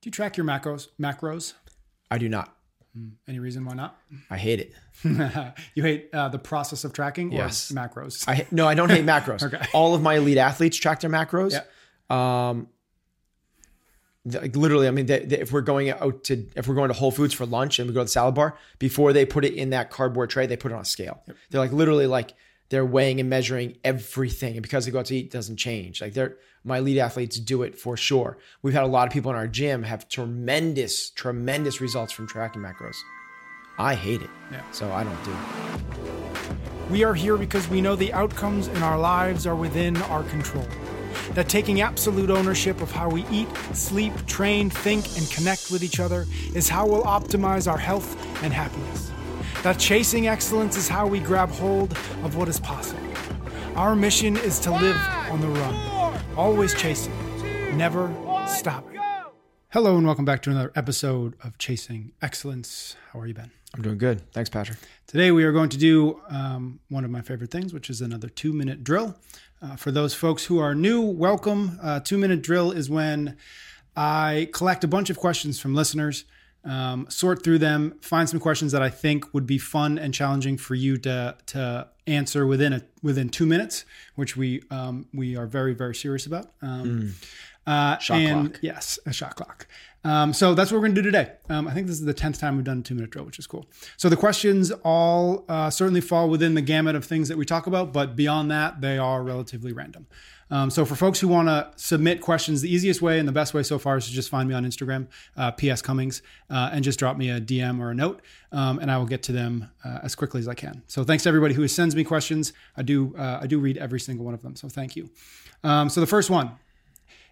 Do you track your macros? Macros? I do not. Any reason why not? I hate it. you hate uh, the process of tracking or Yes. macros? I no, I don't hate macros. Okay. All of my elite athletes track their macros. Um, like literally, I mean, they, they- if we're going out to if we're going to Whole Foods for lunch and we go to the salad bar, before they put it in that cardboard tray, they put it on a scale. They're like literally like they're weighing and measuring everything, and because they go out to eat, it doesn't change. Like they're my elite athletes do it for sure. We've had a lot of people in our gym have tremendous, tremendous results from tracking macros. I hate it, Yeah. so I don't do it. We are here because we know the outcomes in our lives are within our control. That taking absolute ownership of how we eat, sleep, train, think, and connect with each other is how we'll optimize our health and happiness. That chasing excellence is how we grab hold of what is possible. Our mission is to live on the run, always chasing, never stopping. Hello, and welcome back to another episode of Chasing Excellence. How are you, Ben? I'm doing good. Thanks, Patrick. Today, we are going to do um, one of my favorite things, which is another two minute drill. Uh, for those folks who are new, welcome. Uh, two minute drill is when I collect a bunch of questions from listeners, um, sort through them, find some questions that I think would be fun and challenging for you to to answer within a within two minutes, which we um, we are very very serious about. Um, uh, Shot and clock. yes, a shot clock. Um, so that's what we're going to do today. Um, I think this is the tenth time we've done a two minute drill, which is cool. So the questions all uh, certainly fall within the gamut of things that we talk about, but beyond that, they are relatively random. Um, so for folks who want to submit questions, the easiest way and the best way so far is to just find me on Instagram, uh, PS Cummings, uh, and just drop me a DM or a note, um, and I will get to them uh, as quickly as I can. So thanks to everybody who sends me questions. I do uh, I do read every single one of them. So thank you. Um, so the first one.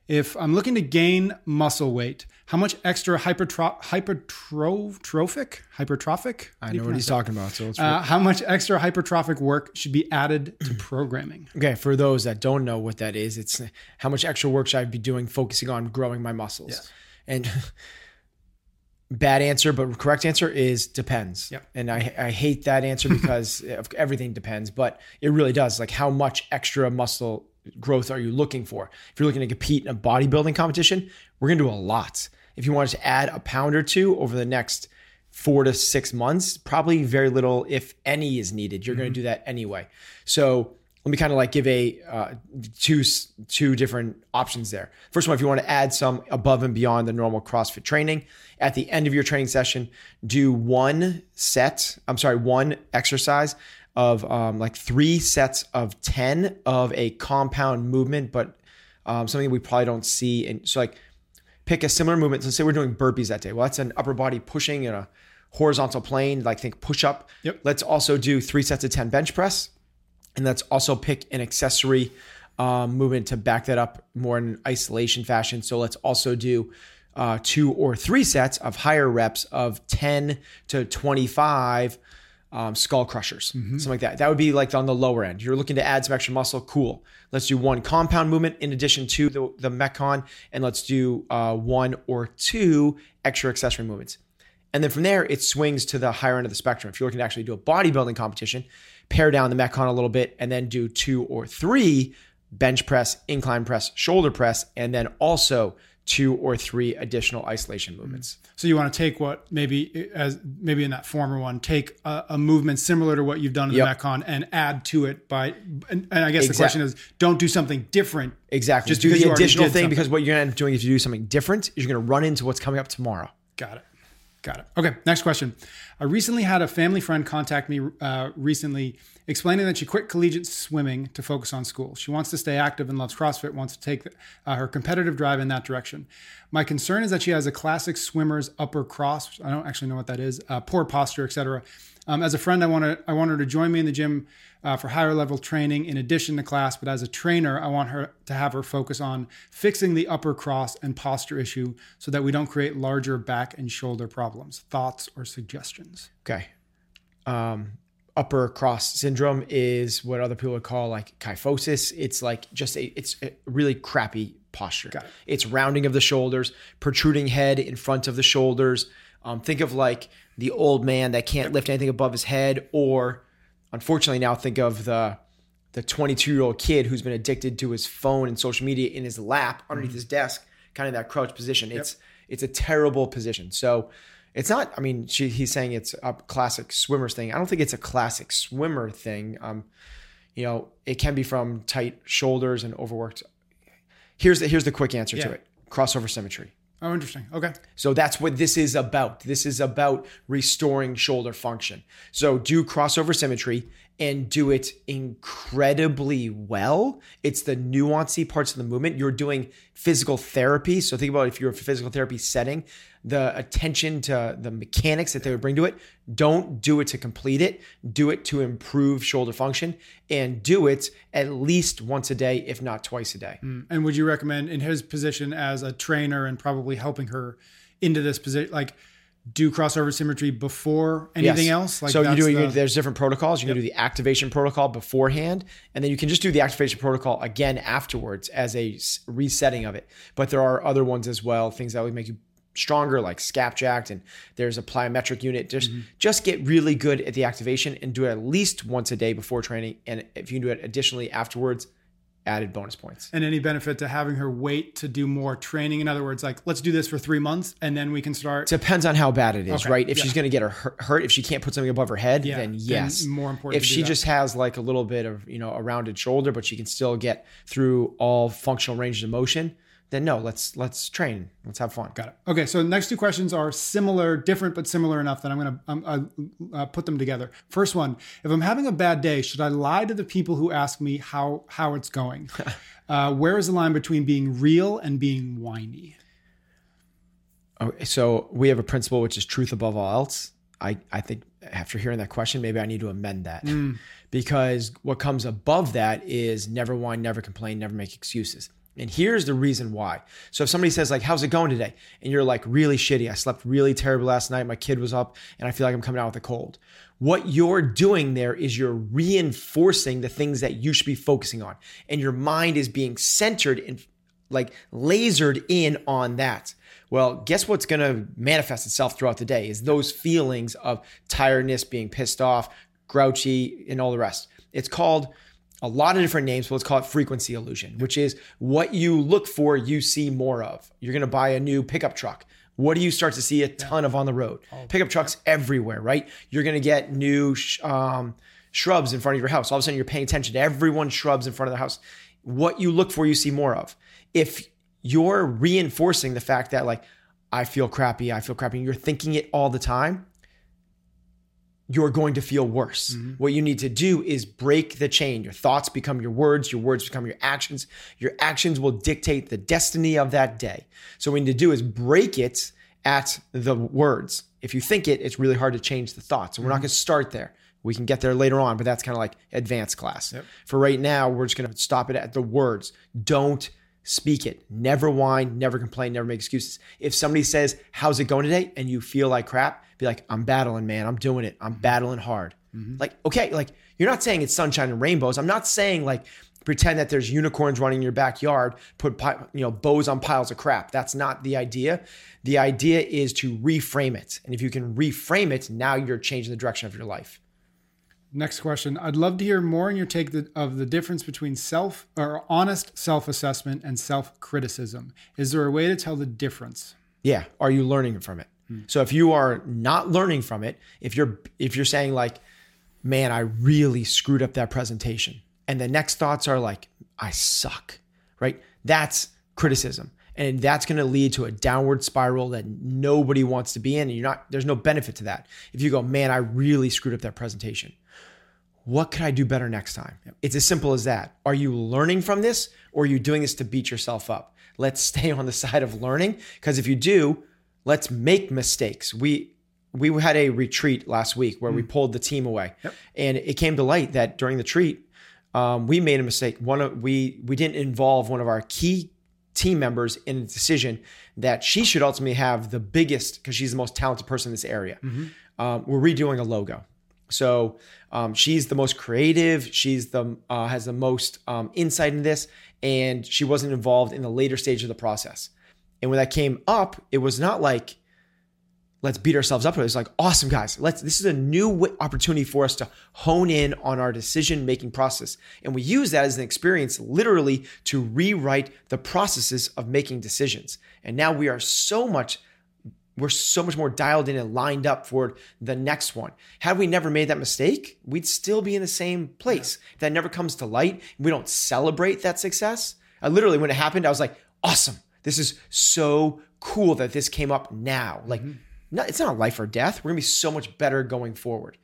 If I'm looking to gain muscle weight, how much extra hypertro- hypertrophic hypertrophic? I know what he's talking about. So let's Uh, how much extra hypertrophic work should be added to programming? Okay, for those that don't know what that is, it's how much extra work should I be doing focusing on growing my muscles? Yes. And bad answer, but correct answer is depends. Yep. And I, I hate that answer because everything depends, but it really does. Like how much extra muscle growth are you looking for? If you're looking to compete in a bodybuilding competition, we're gonna do a lot. If you want to add a pound or two over the next four to six months, probably very little, if any, is needed. You're going to do that anyway. So let me kind of like give a uh, two two different options there. First one, if you want to add some above and beyond the normal CrossFit training, at the end of your training session, do one set. I'm sorry, one exercise of um, like three sets of ten of a compound movement, but um, something we probably don't see. And so like pick a similar movement. So say we're doing burpees that day. Well, that's an upper body pushing in a horizontal plane, like think push up. Yep. Let's also do three sets of 10 bench press. And let's also pick an accessory um, movement to back that up more in isolation fashion. So let's also do uh, two or three sets of higher reps of 10 to 25 um, skull crushers, something like that. That would be like on the lower end. You're looking to add some extra muscle, cool. Let's do one compound movement in addition to the, the Metcon, and let's do uh, one or two extra accessory movements. And then from there, it swings to the higher end of the spectrum. If you're looking to actually do a bodybuilding competition, pare down the Metcon a little bit and then do two or three bench press, incline press, shoulder press, and then also two or three additional isolation movements. So you want to take what maybe as maybe in that former one, take a, a movement similar to what you've done in Yep. the Metcon and add to it by. And, and I guess the question is, don't do something different. Exactly. Just Just do the additional thing something. because what you're going to end up doing if you do something different is you're going to run into what's coming up tomorrow. Got it. Got it. Okay, next question. I recently had a family friend contact me uh, recently explaining that she quit collegiate swimming to focus on school. She wants to stay active and loves CrossFit, wants to take uh, her competitive drive in that direction. My concern is that she has a classic swimmer's upper cross. I don't actually know what that is. Uh, poor posture, etc. Um, as a friend, I want to I want her to join me in the gym uh, for higher level training in addition to class. But as a trainer, I want her to have her focus on fixing the upper cross and posture issue so that we don't create larger back and shoulder problems. Thoughts or suggestions? Okay. Um, upper cross syndrome is what other people would call like kyphosis. It's like just a, it's a really crappy posture. It. It's rounding of the shoulders, protruding head in front of the shoulders. Um, think of like the old man that can't lift anything above his head, or unfortunately now think of the the 22 year old kid who's been addicted to his phone and social media in his lap underneath his desk kind of that crouch position. It's it's a terrible position. So it's not. I mean, she, he's saying it's a classic swimmers thing. I don't think it's a classic swimmer thing. Um, you know, it can be from tight shoulders and overworked. Here's the here's the quick answer to it: crossover symmetry. Oh, interesting. Okay. So that's what this is about. This is about restoring shoulder function. So do crossover symmetry and do it incredibly well. It's the nuancy parts of the movement. You're doing physical therapy. So think about if you're a physical therapy setting, the attention to the mechanics that they would bring to it. Don't do it to complete it. Do it to improve shoulder function and do it at least once a day, if not twice a day. Mm. And would you recommend in his position as a trainer and probably helping her into this position, like do crossover symmetry before anything Yes. else? Like so you do. the- there's different protocols. You can do the activation protocol beforehand, and then you can just do the activation protocol again afterwards as a resetting of it. But there are other ones as well, things that would make you stronger, like scapjacked, and there's a plyometric unit. Just Mm-hmm. just get really good at the activation and do it at least once a day before training, and if you can do it additionally afterwards, added bonus points. and any benefit to having her wait to do more training? In other words, like let's do this for three months and then we can start. Depends on how bad it is, Okay, right? If yeah. she's going to get her hurt- if she can't put something above her head, Yeah, then then yes. more important If she that. just has like a little bit of you know a rounded shoulder, but she can still get through all functional ranges of motion, then no, let's let's train, let's have fun. Got it. Okay, so the next two questions are similar, different, but similar enough that I'm going to um, uh, uh, put them together. First one: If I'm having a bad day, should I lie to the people who ask me how how it's going? uh, where is the line between being real and being whiny? Okay, so we have a principle which is truth above all else. I, I think after hearing that question, maybe I need to amend that because what comes above that is never whine, never complain, never make excuses. And here's the reason why. So if somebody says like, "How's it going today?" and you're like, "Really shitty. I slept really terrible last night. My kid was up, and I feel like I'm coming out with a cold." What you're doing there is you're reinforcing the things that you should be focusing on, and your mind is being centered and like lasered in on that. Well, guess what's going to manifest itself throughout the day is those feelings of tiredness, being pissed off, grouchy, and all the rest. It's called a lot of different names, but let's call it frequency illusion, which is what you look for, you see more of. You're going to buy a new pickup truck. What do you start to see a ton of on the road? Pickup trucks everywhere, right? You're going to get new sh- um, shrubs in front of your house. All of a sudden, you're paying attention to everyone's shrubs in front of the house. What you look for, you see more of. If you're reinforcing the fact that, like, I feel crappy, I feel crappy, and you're thinking it all the time, you're going to feel worse. Mm-hmm. What you need to do is break the chain. Your thoughts become your words, your words become your actions. Your actions will dictate the destiny of that day. So, what you need to do is break it at the words. If you think it, it's really hard to change the thoughts. And we're not mm-hmm. going to start there. We can get there later on, but that's kind of like advanced class. For right now, we're just going to stop it at the words. Don't speak it. Never whine, never complain, never make excuses. If somebody says, How's it going today? and you feel like crap, be like, I'm battling, man. I'm doing it. I'm mm-hmm. battling hard. Mm-hmm. Like, okay, like you're not saying it's sunshine and rainbows. I'm not saying like pretend that there's unicorns running in your backyard, put you know bows on piles of crap. That's not the idea. The idea is to reframe it. And if you can reframe it, now you're changing the direction of your life. Next question. I'd love to hear more in your take of the difference between self or honest self assessment and self criticism. Is there a way to tell the difference? Yeah. Are you learning from it? Hmm. So if you are not learning from it, if you're if you're saying like, man, I really screwed up that presentation, and the next thoughts are like, I suck, right? That's criticism. And that's going to lead to a downward spiral that nobody wants to be in. And you're not, there's no benefit to that. If you go, man, I really screwed up that presentation. What could I do better next time? It's as simple as that. Are you learning from this or are you doing this to beat yourself up? Let's stay on the side of learning because if you do, let's make mistakes. We we had a retreat last week where we pulled the team away, and it came to light that during the retreat, um, we made a mistake. One of we we didn't involve one of our key team members in a decision that she should ultimately have the biggest because she's the most talented person in this area. Um, we're redoing a logo. So um, she's the most creative. She's the uh, has the most um, insight in this, and she wasn't involved in the later stage of the process. And when that came up, it was not like let's beat ourselves up it. It's like, awesome, guys. Let's. This is a new opportunity for us to hone in on our decision making process, and we use that as an experience, literally, to rewrite the processes of making decisions. And now we are so much. We're so much more dialed in and lined up for the next one. Had we never made that mistake, we'd still be in the same place. That never comes to light, we don't celebrate that success. I literally, when it happened, I was like, awesome. This is so cool that this came up now. Like, mm-hmm. no, it's not life or death. We're gonna be so much better going forward.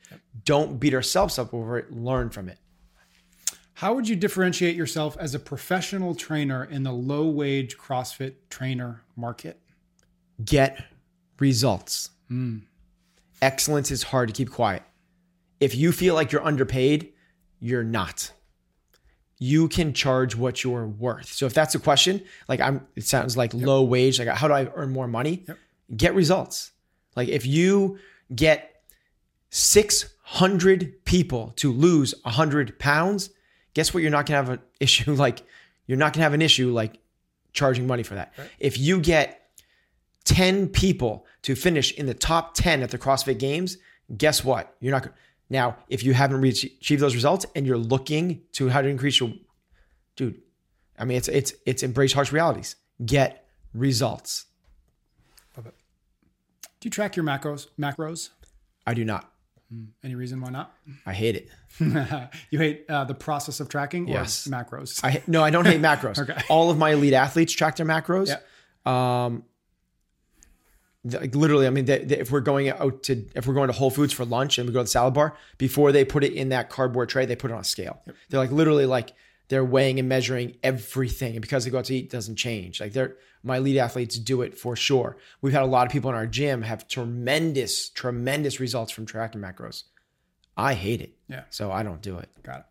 Don't beat ourselves up over it. Learn from it. How would you differentiate yourself as a professional trainer in the low wage CrossFit trainer market? Get results. Mm. Excellence is hard to keep quiet. If you feel like you're underpaid, you're not. You can charge what you're worth. So if that's a question, like I'm, it sounds like low wage. Like how do I earn more money? Get results. Like if you get 600 people to lose 100 pounds, guess what? You're not gonna have an issue. Like you're not gonna have an issue like charging money for that. If you get 10 people to finish in the top 10 at the CrossFit Games, guess what? You're not going now, if you haven't reached, achieved those results and you're looking to how to increase your dude, I mean it's it's it's embrace harsh realities. Get results. Love it. Do you track your macros? Macros? I do not. Any reason why not? I hate it. you hate uh, the process of tracking or Yes. macros? I no, I don't hate macros. Okay. All of my elite athletes track their macros. Yeah. Um, like, literally, I mean, they, they- if we're going out to if we're going to Whole Foods for lunch and we go to the salad bar, before they put it in that cardboard tray, they put it on a scale. They're like literally like they're weighing and measuring everything, and because they go out to eat, it doesn't change. Like they're my elite athletes do it for sure. We've had a lot of people in our gym have tremendous, tremendous results from tracking macros. I hate it. Yeah. So I don't do it. Got it.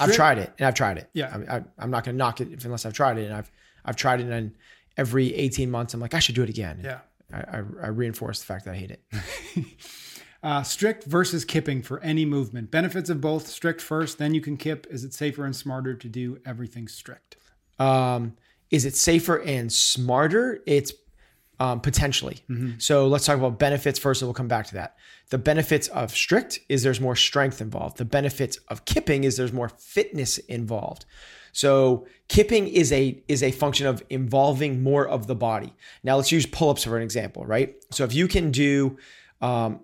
I've tried it and I've tried it. Yeah. I I'm not going to knock it unless I've tried it. And I've, I've tried it and every 18 months, I'm like, I should do it again. Yeah. I, I, I reinforce the fact that I hate it. Uh, strict versus kipping for any movement. Benefits of both. Strict first, then you can kip. Is it safer and smarter to do everything strict? Um, is it safer and smarter? It's um, potentially. So let's talk about benefits first, and we'll come back to that. The benefits of strict is there's more strength involved. The benefits of kipping is there's more fitness involved. So kipping is a is a function of involving more of the body. Now let's use pull-ups for an example, right? So if you can do um,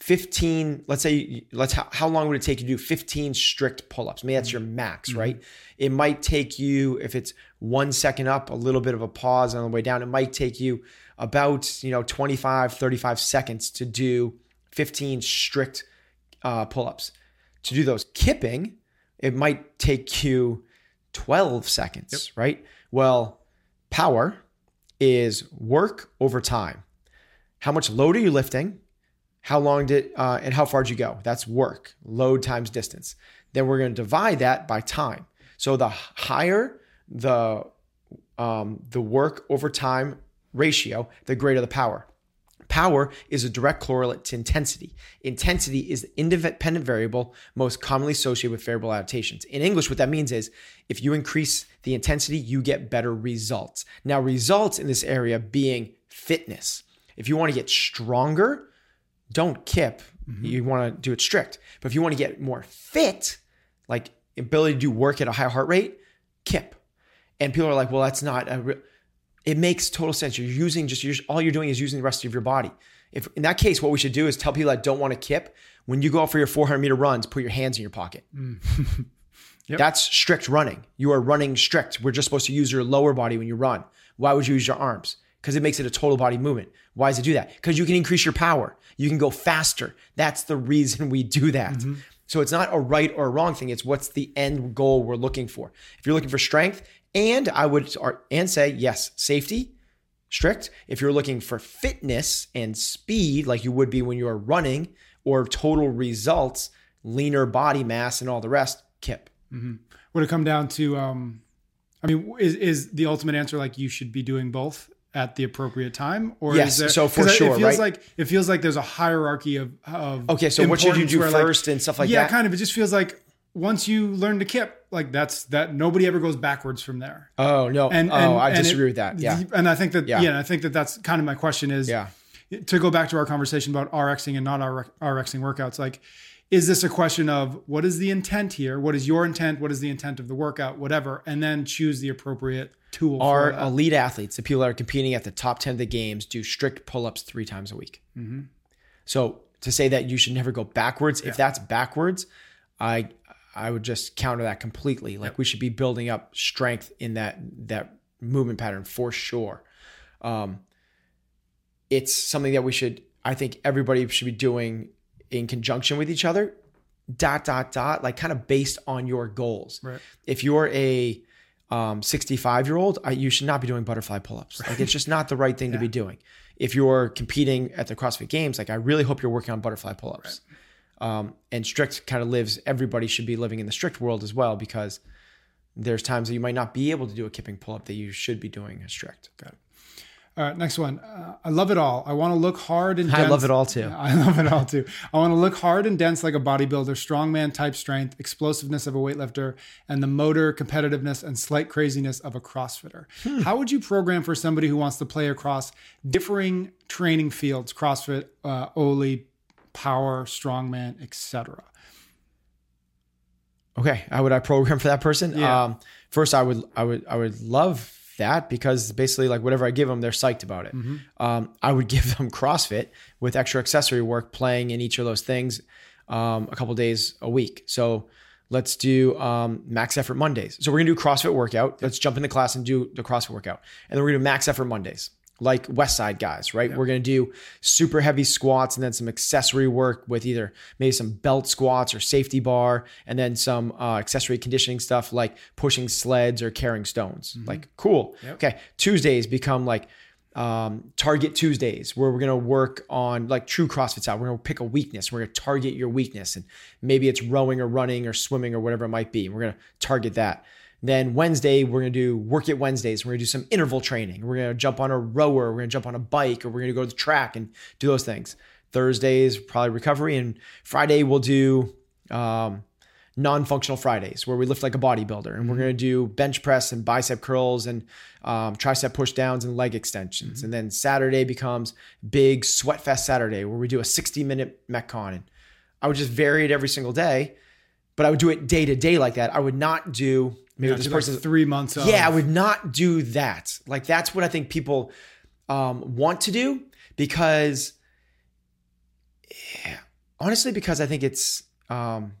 15 let's say let's how, how long would it take you to do 15 strict pull-ups? Maybe that's your max right? It might take you if it's one second up a little bit of a pause on the way down. It might take you about you know 25 35 seconds to do 15 strict uh, pull-ups. To do those kipping it might take you 12 seconds right? Well power is work over time. How much load are you lifting? How long did uh, and how far did you go? That's work load times distance. Then we're going to divide that by time. So the higher the um, the work over time ratio the greater the power Power is a direct correlate to intensity. Intensity is the independent variable most commonly associated with variable adaptations. In English, what that means is if you increase the intensity, you get better results. Now, results in this area being fitness. If you want to get stronger, don't kip. Mm-hmm. You want to do it strict. But if you want to get more fit, like ability to do work at a high heart rate, kip. And people are like, well, that's not a re-. It makes total sense. You're using just you're, all you're doing is using the rest of your body. If in that case, what we should do is tell people that don't want to kip when you go out for your 400 meter runs, put your hands in your pocket. Hmm. Yep. That's strict running. You are running strict. We're just supposed to use your lower body when you run. Why would you use your arms? Because it makes it a total body movement. Why does it do that? Because you can increase your power. You can go faster. That's the reason we do that. Mm-hmm. So it's not a right or a wrong thing. It's what's the end goal we're looking for. If you're looking for strength, and I would and say yes, safety, strict. If you're looking for fitness and speed, like you would be when you're running, or total results, leaner body mass, and all the rest, kip. Would it come down to, um, I mean, is, is the ultimate answer like you should be doing both at the appropriate time? Or Yes, is there, so for sure, it feels right? like it feels like there's a hierarchy of, of Okay, so what should you do where, like, first and stuff like yeah, that? Yeah kind of. It just feels like once you learn to kip, like that's that nobody ever goes backwards from there. Oh no! And, oh, and I and disagree it- with that. Yeah, and I think that Yeah. yeah, I think that that's kind of my question is yeah. to go back to our conversation about RXing and not RXing workouts, like is this a question of what is the intent here? What is your intent? What is the intent of the workout? Whatever, and then choose the appropriate tool. Our elite athletes, the people that are competing at the top ten of the games, do strict pull-ups three times a week. Mm-hmm. So to say that you should never go backwards, yeah. if that's backwards, I I would just counter that completely. Like yep. we should be building up strength in that that movement pattern for sure. Um, it's something that we should. I think everybody should be doing in conjunction with each other. Dot dot dot. Like kind of based on your goals. Right. If you're a um, 65 year old, you should not be doing butterfly pull ups. Right. Like it's just not the right thing yeah. to be doing. If you're competing at the CrossFit Games, like I really hope you're working on butterfly pull ups. Right. Um, and strict kind of lives, everybody should be living in the strict world as well because there's times that you might not be able to do a kipping pull up that you should be doing a strict. Got it. All right, next one. Uh, I love it all. I want to look hard and dense. I love it all too. I love it all too. I want to look hard and dense like a bodybuilder, strongman type strength, explosiveness of a weightlifter, and the motor competitiveness and slight craziness of a CrossFitter. Hmm. How would you program for somebody who wants to play across differing training fields, CrossFit, uh, Oly, power, strongman, etc.? Okay, how would I program for that person? Yeah. Um, first, I would, I would, I would love that because basically like whatever I give them, they're psyched about it. Mm-hmm. Um, I would give them CrossFit with extra accessory work, playing in each of those things um, a couple days a week. So let's do um, max effort Mondays. So we're gonna do CrossFit workout. Let's jump into class and do the CrossFit workout, and then we're gonna do max effort Mondays like Westside guys, right? We're going to do super heavy squats and then some accessory work with either maybe some belt squats or safety bar, and then some uh, accessory conditioning stuff like pushing sleds or carrying stones. Mm-hmm. Like, cool. Yep. Okay. Tuesdays become like um, target Tuesdays where we're going to work on like true CrossFit style. We're going to pick a weakness. We're going to target your weakness. And maybe it's rowing or running or swimming or whatever it might be. and We're going to target that. Then Wednesday, we're gonna do work it Wednesdays. We're gonna do some interval training. We're gonna jump on a rower. We're gonna jump on a bike, or we're gonna go to the track and do those things. Thursdays, probably recovery. And Friday, we'll do um, non functional Fridays where we lift like a bodybuilder. And we're gonna do bench press and bicep curls and um, tricep push downs and leg extensions. Mm-hmm. And then Saturday becomes big sweat fest Saturday where we do a 60 minute Metcon. And I would just vary it every single day, but I would do it day to day like that. I would not do maybe yeah, this person like three months. Of. Yeah, I would not do that. Like that's what I think people um, want to do because, yeah, honestly, because I think it's um,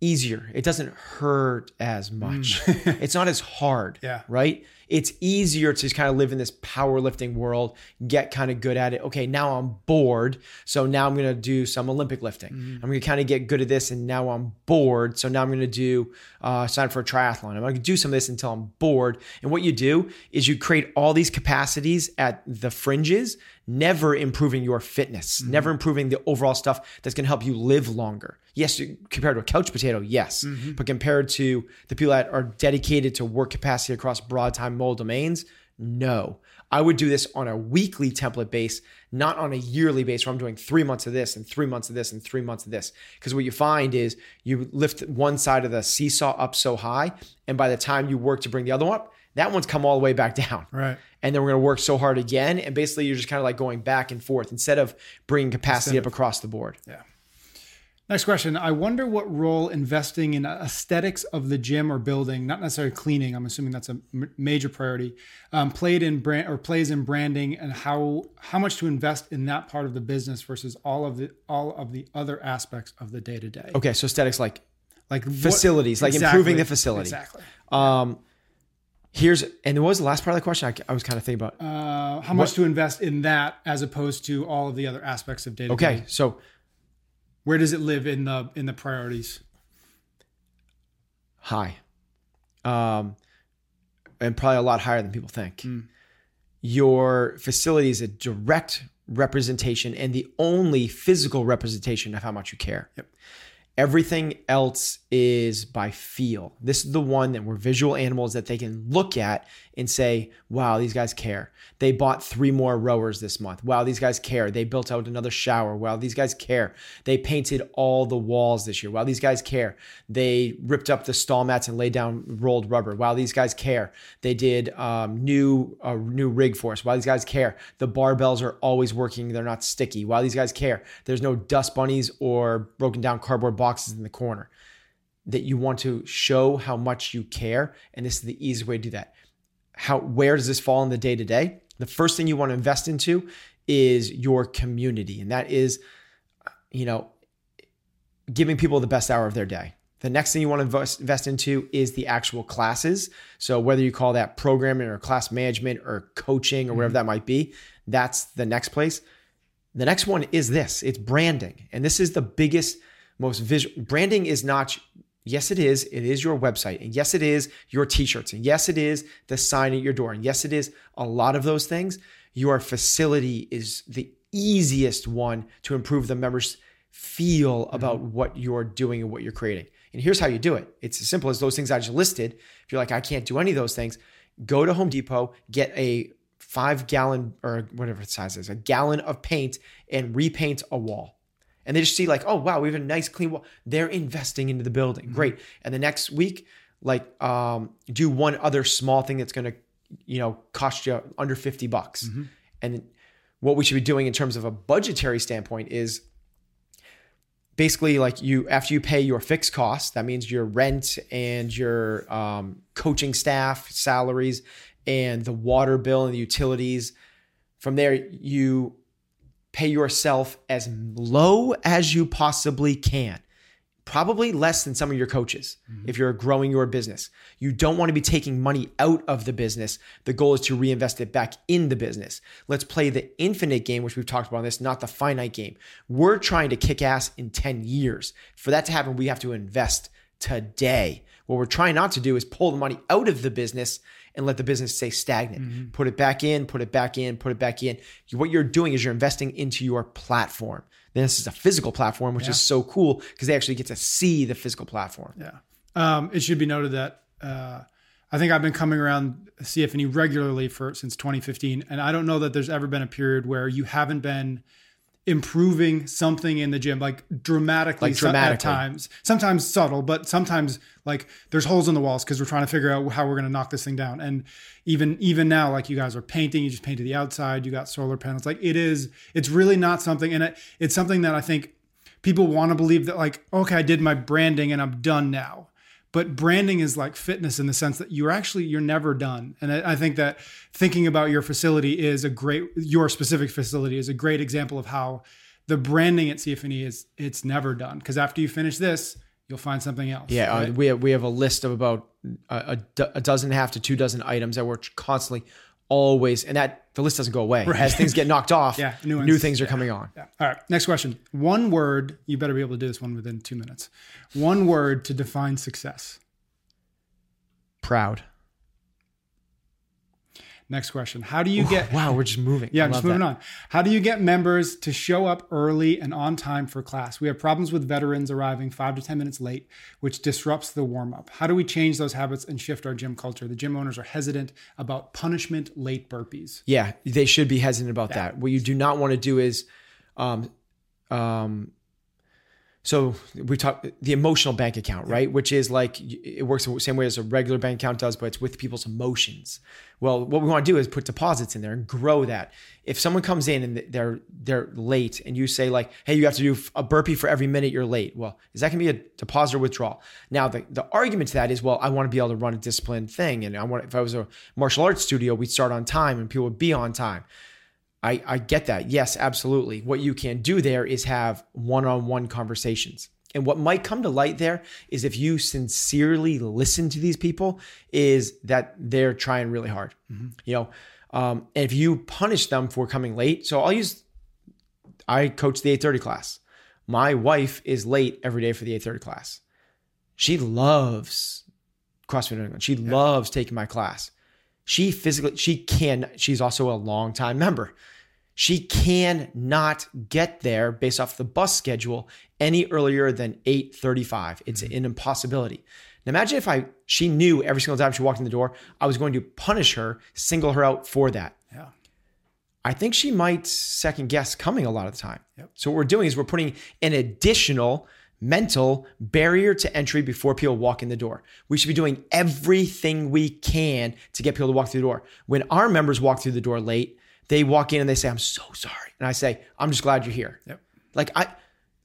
easier. It doesn't hurt as much. Mm. it's not as hard. Yeah. Right it's easier to kind of live in this powerlifting world, get kind of good at it. Okay, now I'm bored. So now I'm going to do some Olympic lifting. Mm-hmm. I'm going to kind of get good at this. And now I'm bored. So now I'm going to do, uh, sign for a triathlon. I'm going to do some of this until I'm bored. And what you do is you create all these capacities at the fringes, never improving your fitness, mm-hmm. never improving the overall stuff that's going to help you live longer. Yes, compared to a couch potato, yes. Mm-hmm. But compared to the people that are dedicated to work capacity across broad time modal domains, no. I would do this on a weekly template base, not on a yearly base where I'm doing three months of this and three months of this and three months of this. Because what you find is you lift one side of the seesaw up so high, and by the time you work to bring the other one up, that one's come all the way back down. Right. And then we're going to work so hard again. And basically, you're just kind of like going back and forth instead of bringing capacity up across the board. Yeah. Next question. I wonder what role investing in aesthetics of the gym or building, not necessarily cleaning, I'm assuming that's a major priority, um, played in brand or plays in branding and how how much to invest in that part of the business versus all of the all of the other aspects of the day to day. Okay, so aesthetics like like facilities, what, like exactly, improving the facility. Exactly. Um, here's and what was the last part of the question? I, I was kind of thinking about uh, how much what, to invest in that as opposed to all of the other aspects of data. Okay, so where does it live in the in the priorities? High, um, and probably a lot higher than people think. Mm. Your facility is a direct representation and the only physical representation of how much you care. Yep. Everything else is by feel. This is the one that we're visual animals that they can look at and say, wow, these guys care. They bought three more rowers this month. Wow, these guys care. They built out another shower. Wow, these guys care. They painted all the walls this year. Wow, these guys care. They ripped up the stall mats and laid down rolled rubber. Wow, these guys care. They did um, new uh, new rig for us. Wow, these guys care. The barbells are always working. They're not sticky. Wow, these guys care. There's no dust bunnies or broken down cardboard boxes in the corner. That you want to show how much you care, and this is the easiest way to do that. How where does this fall in the day to day? the first thing you want to invest into is your community. And that is, you know, giving people the best hour of their day. The next thing you want to invest into is the actual classes. So whether you call that programming or class management or coaching or whatever mm-hmm. that might be, that's the next place. The next one is this. It's branding. And this is the biggest most visual branding is not Yes, it is. It is your website. And yes, it is your t shirts. And yes, it is the sign at your door. And yes, it is a lot of those things. Your facility is the easiest one to improve the members' feel about mm-hmm. what you're doing and what you're creating. And here's how you do it it's as simple as those things I just listed. If you're like, I can't do any of those things, go to Home Depot, get a five gallon or whatever the size is, a gallon of paint and repaint a wall and they just see like, oh wow, we have a nice clean wall. They're investing into the building. Mm-hmm. Great. And the next week, like um, do one other small thing that's gonna, you know, cost you under 50 bucks. Mm-hmm. And what we should be doing in terms of a budgetary standpoint is basically like you after you pay your fixed costs, that means your rent and your um, coaching staff salaries and the water bill and the utilities. From there, you pay yourself as low as you possibly can. Probably less than some of your coaches mm-hmm. if you're growing your business. You don't want to be taking money out of the business. The goal is to reinvest it back in the business. Let's play the infinite game, which we've talked about on this, not the finite game. We're trying to kick ass in 10 years. For that to happen, we have to invest today. What we're trying not to do is pull the money out of the business and let the business stay stagnant. Mm-hmm. Put it back in, put it back in, put it back in. What you're doing is you're investing into your platform. this is a physical platform, which yeah. is so cool because they actually get to see the physical platform. Yeah. Um, it should be noted that uh, I think I've been coming around CFNE regularly for since 2015, and I don't know that there's ever been a period where you haven't been improving something in the gym like dramatically, like dramatically. at times. Sometimes subtle but sometimes like there's holes in the walls because we're trying to figure out how we're going to knock this thing down. And even even now like you guys are painting you just painted the outside you got solar panels. Like it is it's really not something and it, it's something that i think people want to believe that like okay i did my branding and i'm done now but branding is like fitness in the sense that you're actually you're never done and I, I, think that thinking about your facility is a great your specific facility is a great example of how the branding at cfne is it's never done because after you finish this you'll find something else yeah uh, right? uh, we, have, we have a list of about a, a, a dozen and a half to two dozen items that we're constantly always and that the list doesn't go away. Right. as things get knocked off yeah new, new things are yeah. coming on. Yeah. all right next question. One word you better be able to do this one within two minutes. One word to define success. Proud Next question. How do you get Wow, we're just moving. Yeah, I'm just moving that. on. How do you get members to show up early and on time for class? We have problems with veterans arriving 5 to 10 minutes late, which disrupts the warm up. How do we change those habits and shift our gym culture? The gym owners are hesitant about punishment late burpees. Yeah, they should be hesitant about yeah. that. What you do not want to do is um um so we talk the emotional bank account, right? Which is like it works the same way as a regular bank account does, but it's with people's emotions. Well, what we want to do is put deposits in there and grow that. If someone comes in and they're they're late, and you say like, "Hey, you have to do a burpee for every minute you're late," well, is that going to be a deposit or withdrawal? Now, the the argument to that is, well, I want to be able to run a disciplined thing, and I want if I was a martial arts studio, we'd start on time and people would be on time. I, I get that. Yes, absolutely. What you can do there is have one on one conversations. And what might come to light there is if you sincerely listen to these people, is that they're trying really hard. Mm-hmm. You know, um, and if you punish them for coming late, so I'll use, I coach the 8:30 class. My wife is late every day for the 8:30 class. She loves CrossFit England. She yeah. loves taking my class. She physically, she can. She's also a long time member She cannot get there based off the bus schedule any earlier than 8:35. It's mm-hmm. an impossibility. Now imagine if I she knew every single time she walked in the door, I was going to punish her, single her out for that. Yeah. I think she might second guess coming a lot of the time. Yep. So what we're doing is we're putting an additional mental barrier to entry before people walk in the door. We should be doing everything we can to get people to walk through the door. When our members walk through the door late, they walk in and they say, "I'm so sorry," and I say, "I'm just glad you're here." Yep. Like I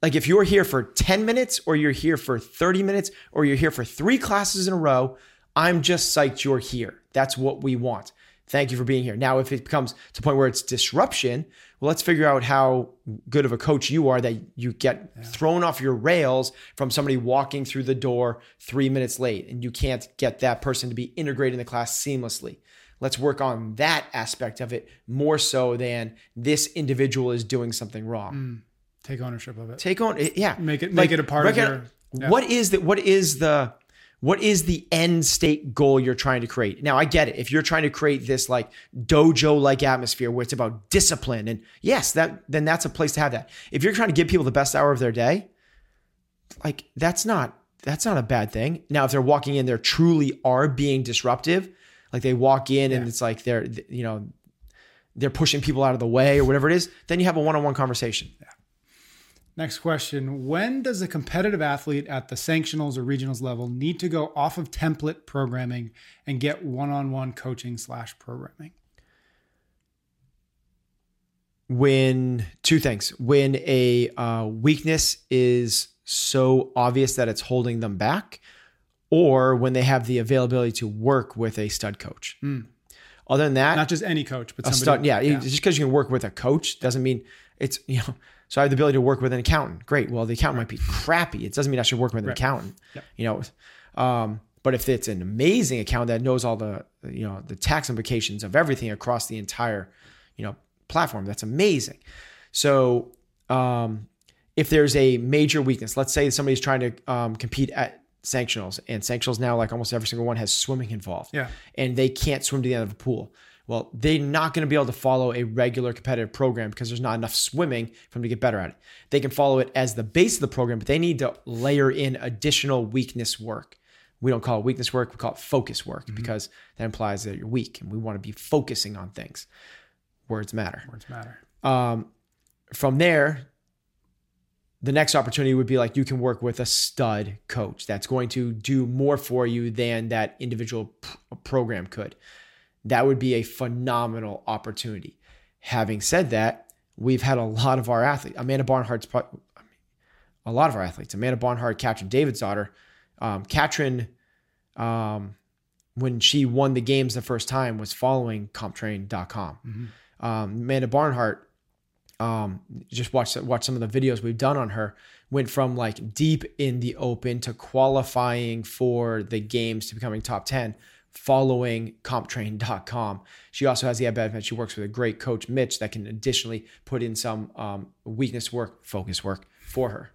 like if you're here for 10 minutes or you're here for 30 minutes or you're here for 3 classes in a row, I'm just psyched you're here. That's what we want. Thank you for being here. Now, if it comes to a point where it's disruption, well, let's figure out how good of a coach you are that you get thrown off your rails from somebody walking through the door three minutes late and you can't get that person to be integrated in the class seamlessly. Let's work on that aspect of it more so than this individual is doing something wrong. Hmm. Take ownership of it. Take on, yeah, Make it make it a part of your. yeah. What is the what is the what is the end state goal you're trying to create? Now I get it. If you're trying to create this like dojo like atmosphere where it's about discipline and yes, that then that's a place to have that. If you're trying to give people the best hour of their day, like that's not that's not a bad thing. Now if they're walking in, they truly are being disruptive. Like they walk in and it's like they're you know they're pushing people out of the way or whatever it is, then you have a one-on-one conversation. Next question. When does a competitive athlete at the sanctionals or regionals level need to go off of template programming and get one on one coaching slash programming? when two things when a uh, weakness is so obvious that it's holding them back or when they have the availability to work with a stud coach other than that Not just any coach, but a somebody. stud yeah, just because you can work with a coach doesn't mean it's you know so i have the ability to work with an accountant. Great. Well the accountant might be crappy. It doesn't mean i should work with an accountant Yep. you know. Um, but if it's an amazing accountant that knows all the you know the tax implications of everything across the entire you know platform that's amazing. So um, if there's a major weakness let's say somebody's trying to um, compete at sanctionals and sanctionals now like almost every single one has swimming involved Yeah. and they can't swim to the end of a pool. Well, they're not going to be able to follow a regular competitive program because there's not enough swimming for them to get better at it. They can follow it as the base of the program, but they need to layer in additional weakness work. We don't call it weakness work, we call it focus work because that implies that you're weak and we want to be focusing on things. Words matter. Words matter. Um, from there, the next opportunity would be like you can work with a stud coach that's going to do more for you than that individual p- program could. That would be a phenomenal opportunity. Having said that, we've had a lot of our athletes. Amanda Barnhart's pro- I mean, a lot of our athletes. Amanda Barnhart, Katrin Davidsdottir. Um, Katrin, um, when she won the games the first time, was following CompTrain.com. Um, Amanda Barnhart um, just watch watch some of the videos we've done on her. Went from like deep in the open to qualifying for the games to becoming top ten, following CompTrain.com. She also has the added benefit. She works with a great coach, Mitch, that can additionally put in some um, weakness work, focus work for her.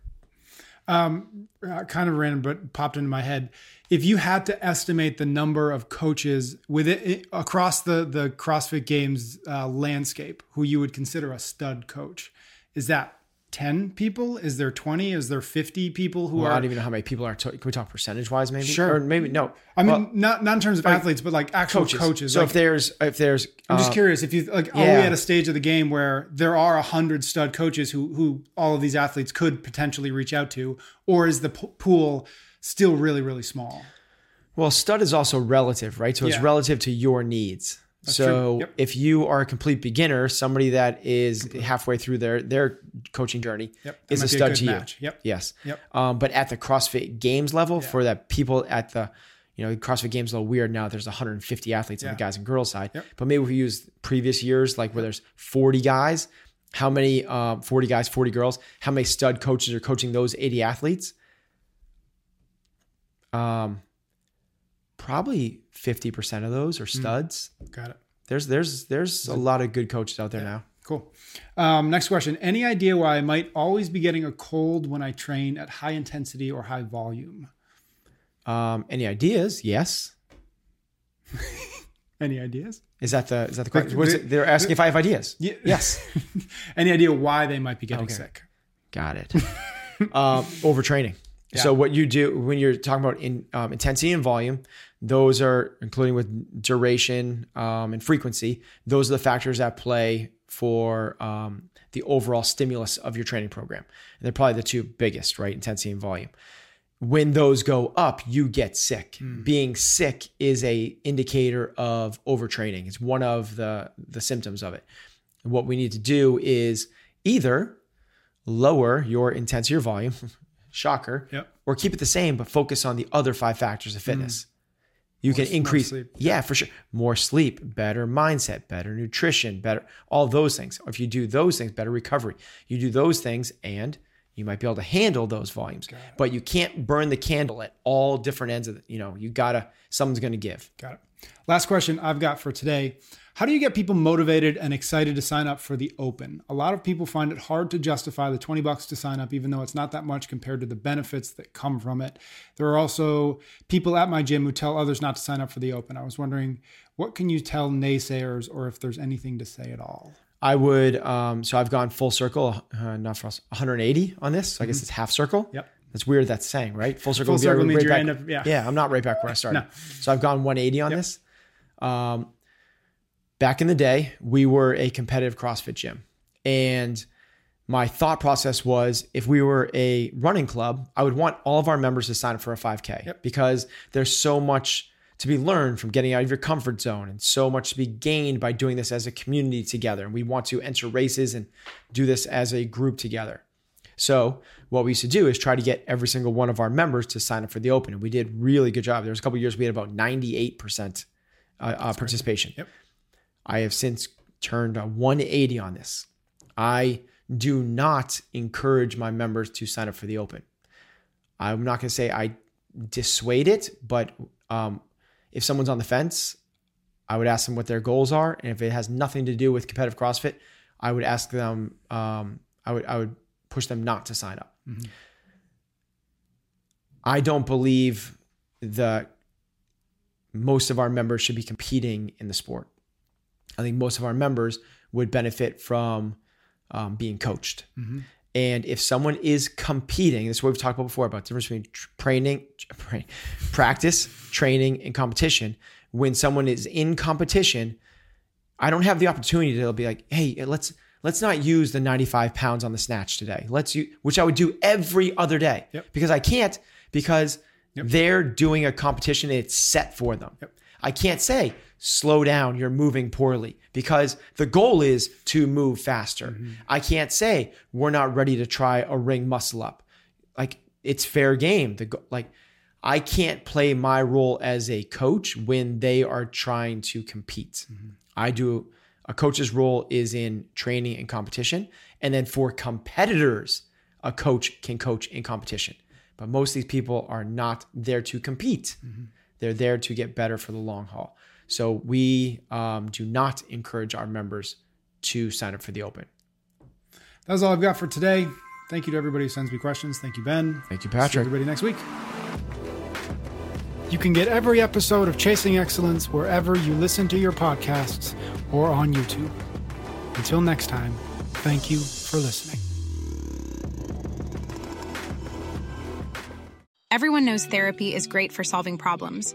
Um, uh, kind of random, but popped into my head. If you had to estimate the number of coaches with it across the the CrossFit Games uh, landscape, who you would consider a stud coach, is that ten people? Is there twenty? Is there fifty people who Well, I don't even know how many people are. To, can we talk percentage wise? Maybe Sure. or maybe no. I mean, not not in terms of athletes, but like actual coaches. coaches. So like, if there's if there's I'm just uh, curious if you like, are yeah. we at a stage of the game where there are a hundred stud coaches who who all of these athletes could potentially reach out to, or is the pool still really really small? Well, stud is also relative, right? So it's Yeah. relative to your needs. So. Yep. if you are a complete beginner, somebody that is halfway through their their coaching journey Yep, is a a stud good to you. match. Yep. Yes. Yep. Um, but at the CrossFit Games level, for that people at the you know CrossFit Games a little weird now. There's 150 athletes on the guys and girls side. But maybe if we use previous years, like where there's 40 guys, how many um, 40 guys, 40 girls? How many stud coaches are coaching those 80 athletes? Um, probably 50% of those Hmm. are studs. Got it. There's there's there's a lot of good coaches out there now. Cool. Um, next question. Any idea why I might always be getting a cold when I train at high intensity or high volume? Um, any ideas? Yes. Any ideas? Is that the is that the question? The- What is the- it? They're asking if I have ideas. Yeah. Yes. Any idea why they might be getting Okay. sick? Got it. um, overtraining. So what you do when you're talking about in, um, intensity and volume, those are including with duration um, and frequency. Those are the factors that play for um, the overall stimulus of your training program. And they're probably the two biggest, right? Intensity and volume. When those go up, you get sick. Being sick is a indicator of overtraining. It's one of the the symptoms of it. What we need to do is either lower your intensity or volume, shocker, Yep. or keep it the same, but focus on the other five factors of mm. fitness. You can s- more increase, sleep. yeah, for sure. More sleep, better mindset, better nutrition, better, all those things. If you do those things, better recovery. You do those things, and you might be able to handle those volumes. But you can't burn the candle at all different ends of it. You know, you gotta, someone's gonna give. Got it. Last question I've got for today. How do you get people motivated and excited to sign up for the open? A lot of people find it hard to justify the 20 bucks to sign up, even though it's not that much compared to the benefits that come from it. There are also people at my gym who tell others not to sign up for the open. I was wondering, what can you tell naysayers or if there's anything to say at all? I would, um, so I've gone full circle, uh, not for us, 180 on this. So I guess it's half circle. Mm-hmm. Yep. That's weird. That's saying right. Full circle. Full circle right means you back- end up- yeah. Yeah. I'm not right back where I started. No. So I've gone 180 on this. Um, back in the day, we were a competitive CrossFit gym, and my thought process was if we were a running club, I would want all of our members to sign up for a 5K Yep. because there's so much to be learned from getting out of your comfort zone and so much to be gained by doing this as a community together. And we want to enter races and do this as a group together. So what we used to do is try to get every single one of our members to sign up for the open, and we did really good job. There was a couple of years we had about 98% uh, uh, participation. Yep. I have since turned a 180 on this. I do not encourage my members to sign up for the open. I'm not going to say I dissuade it, but um, if someone's on the fence, I would ask them what their goals are, and if it has nothing to do with competitive CrossFit, I would ask them. Um, I would I would push them not to sign up. I don't believe that most of our members should be competing in the sport. I think most of our members would benefit from um, being coached. And if someone is competing, this is what we've talked about before about the difference between tr- training, practice, training, and competition. When someone is in competition, I don't have the opportunity to be like, hey, let's let's not use the 95 pounds on the snatch today. Let's use, which I would do every other day Yep. because I can't because they're doing a competition and it's set for them. I can't say slow down, you're moving poorly because the goal is to move faster. Mm-hmm. I can't say we're not ready to try a ring muscle up. Like it's fair game. The go- like I can't play my role as a coach when they are trying to compete. Mm-hmm. I do a coach's role is in training and competition. And then for competitors, a coach can coach in competition. But most of these people are not there to compete. Mm-hmm. They're there to get better for the long haul. So we um, do not encourage our members to sign up for the open. That's all I've got for today. Thank you to everybody who sends me questions. Thank you, Ben. Thank you, See Patrick. everybody next week. You can get every episode of Chasing Excellence wherever you listen to your podcasts or on YouTube. Until next time, thank you for listening. Everyone knows therapy is great for solving problems,